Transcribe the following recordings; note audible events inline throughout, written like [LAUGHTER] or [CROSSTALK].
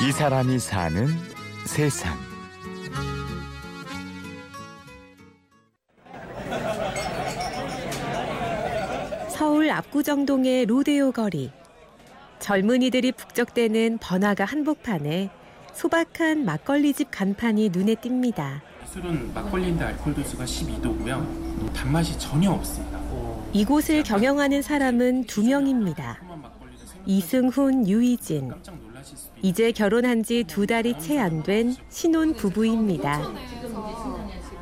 이 사람이 사는 세상. 서울 압구정동의 로데오 거리. 젊은이들이 북적대는 번화가 한복판에 소박한 막걸리집 간판이 눈에 띕니다. 술은 막걸리인데 알코올 도 수가 12도고요. 단맛이 전혀 없습니다. 이곳을 경영하는 사람은 두 명입니다. 이승훈, 유이진. 이제 결혼한 지 두 달이 채 안 된 신혼 부부입니다.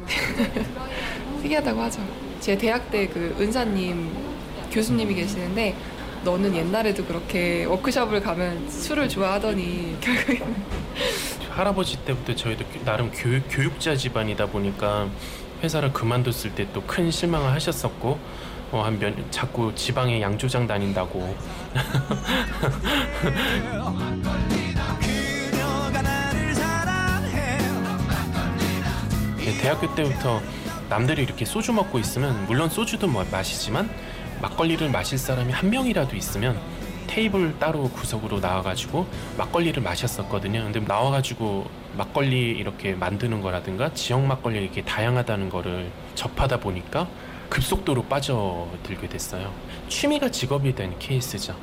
[LAUGHS] 특이하다고 하죠. 제 대학 때 그 은사님 교수님이 계시는데 너는 옛날에도 그렇게 워크숍을 가면 술을 좋아하더니 [LAUGHS] 결국에는 할아버지 때부터 저희도 나름 교육, 교육자 집안이다 보니까 회사를 그만뒀을 때 또 큰 실망을 하셨었고 어, 한 몇, 자꾸 지방에 양조장 다닌다고 [LAUGHS] 대학교 때부터 남들이 이렇게 소주 먹고 있으면 물론 소주도 뭐 마시지만 막걸리를 마실 사람이 한 명이라도 있으면 테이블 따로 구석으로 나와가지고 막걸리를 마셨었거든요. 근데 나와가지고 막걸리 이렇게 만드는 거라든가 지역 막걸리 이렇게 다양하다는 거를 접하다 보니까 급속도로 빠져들게 됐어요. 취미가 직업이 된 케이스죠.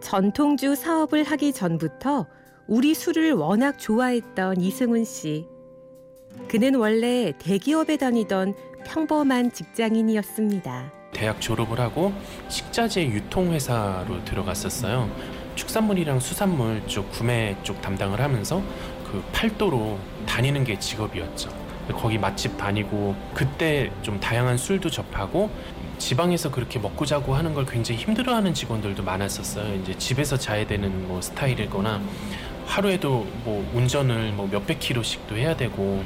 전통주 사업을 하기 전부터 우리 술을 워낙 좋아했던 이승훈 씨. 그는 원래 대기업에 다니던 평범한 직장인이었습니다. 대학 졸업을 하고 식자재 유통회사로 들어갔었어요. 축산물이랑 수산물 쪽 구매 쪽 담당을 하면서 그 팔도로 다니는 게 직업이었죠. 거기 맛집 다니고 그때 좀 다양한 술도 접하고 지방에서 그렇게 먹고 자고 하는 걸 굉장히 힘들어하는 직원들도 많았었어요. 이제 집에서 자야 되는 뭐 스타일이거나 하루에도 뭐 운전을 뭐 몇백 킬로씩도 해야 되고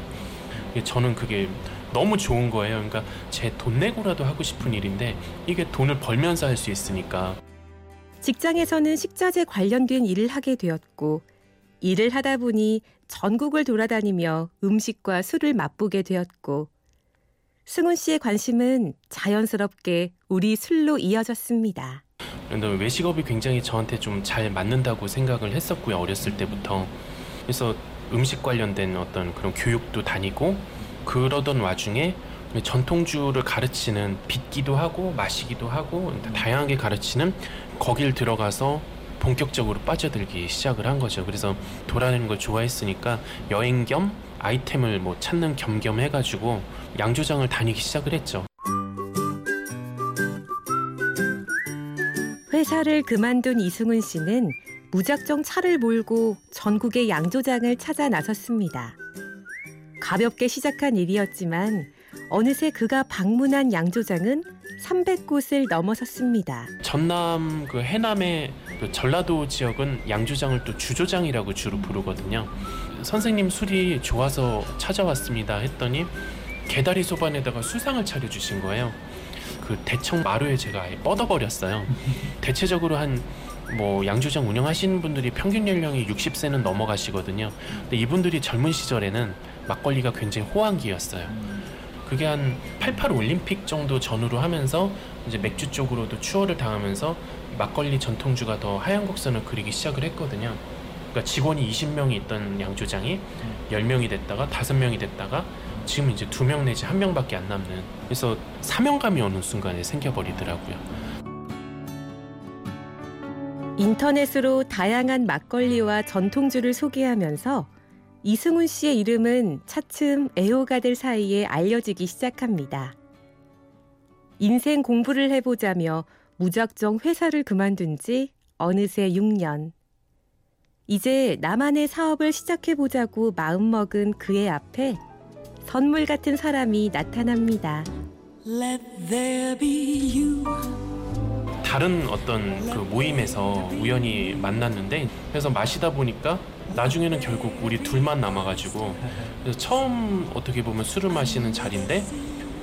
저는 그게 너무 좋은 거예요. 그러니까 제 돈 내고라도 하고 싶은 일인데 이게 돈을 벌면서 할 수 있으니까. 직장에서는 식자재 관련된 일을 하게 되었고 일을 하다 보니 전국을 돌아다니며 음식과 술을 맛보게 되었고 승훈 씨의 관심은 자연스럽게 우리 술로 이어졌습니다. 그런데 외식업이 굉장히 저한테 좀 잘 맞는다고 생각을 했었고요. 어렸을 때부터. 그래서 음식 관련된 어떤 그런 교육도 다니고 그러던 와중에 전통주를 가르치는 빚기도 하고 마시기도 하고 다양하게 가르치는 거길 들어가서 본격적으로 빠져들기 시작을 한 거죠. 그래서 돌아다니는 걸 좋아했으니까 여행 겸 아이템을 뭐 찾는 겸겸 해가지고 양조장을 다니기 시작을 했죠. 회사를 그만둔 이승훈 씨는 무작정 차를 몰고 전국의 양조장을 찾아 나섰습니다. 가볍게 시작한 일이었지만 어느새 그가 방문한 양조장은 300곳을 넘어섰습니다. 전남 그 해남의 그 전라도 지역은 양조장을 또 주조장이라고 주로 부르거든요. 선생님 술이 좋아서 찾아왔습니다 했더니 개다리 소반에다가 수상을 차려주신 거예요. 그 대청 마루에 제가 아예 뻗어버렸어요. 대체적으로 한 뭐 양조장 운영하시는 분들이 평균 연령이 60세는 넘어가시거든요. 근데 이분들이 젊은 시절에는 막걸리가 굉장히 호황기였어요. 그게 한 88 올림픽 정도 전후로 하면서 이제 맥주 쪽으로도 추월을 당하면서 막걸리 전통주가 더 하얀 곡선을 그리기 시작을 했거든요. 그러니까 직원이 20명이 있던 양조장이 10명이 됐다가 5명이 됐다가 지금 이제 2명 내지 1명밖에 안 남는 그래서 사명감이 어느 순간에 생겨버리더라고요. 인터넷으로 다양한 막걸리와 전통주를 소개하면서 이승훈 씨의 이름은 차츰 애호가들 사이에 알려지기 시작합니다. 인생 공부를 해보자며 무작정 회사를 그만둔 지 어느새 6년. 이제 나만의 사업을 시작해보자고 마음먹은 그의 앞에 선물 같은 사람이 나타납니다. 다른 어떤 그 모임에서 우연히 만났는데 그래서 마시다 보니까 나중에는 결국 우리 둘만 남아가지고 그래서 처음 어떻게 보면 술을 마시는 자리인데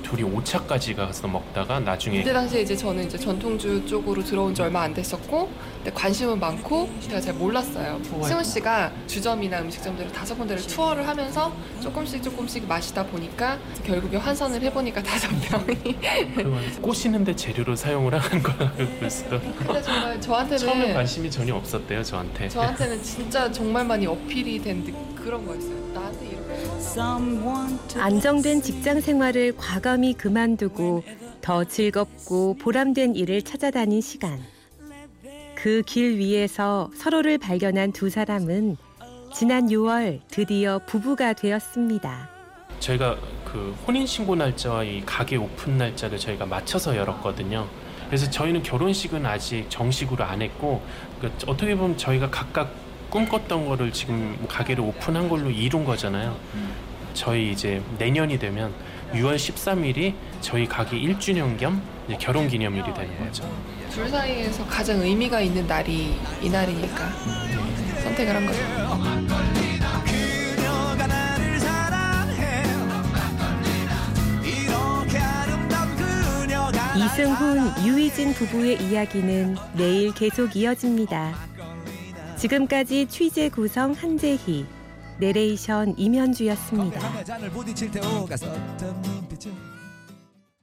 둘이 오차까지 가서 먹다가 나중에 그때 당시에 이제 저는 이제 전통주 쪽으로 들어온 지 얼마 안 됐었고 근데 관심은 많고 제가 잘 몰랐어요. 승훈 씨가 주점이나 음식점들을 다섯 군데를 투어를 하면서 조금씩 조금씩 마시다 보니까 결국에 환산을 해보니까 다섯 병이. 그걸 꼬시는데 재료로 사용을 하는 거라고 그랬어요. 근데 정말 처음에 저한테는 관심이 전혀 없었대요 저한테. 저한테는 진짜 정말 많이 어필이 된 느- 그런 거였어요. 나한테 이렇게 안정된 직장 생활을 과감히 그만두고 더 즐겁고 보람된 일을 찾아다닌 시간. 그 길 위에서 서로를 발견한 두 사람은 지난 6월 드디어 부부가 되었습니다. 저희가 그 혼인 신고 날짜와 이 가게 오픈 날짜를 저희가 맞춰서 열었거든요. 그래서 저희는 결혼식은 아직 정식으로 안 했고 그러니까 어떻게 보면 저희가 각각 꿈꿨던 거를 지금 가게를 오픈한 걸로 이룬 거잖아요. 저희 이제 내년이 되면 6월 13일이 저희 가게 1주년 겸 이제 결혼 기념일이 되는 거죠. 둘 사이에서 가장 의미가 있는 날이 이 날이니까 선택을 한 거죠. 이승훈, 유희진 부부의 이야기는 내일 계속 이어집니다. 지금까지 취재 구성 한재희, 내레이션 임현주였습니다.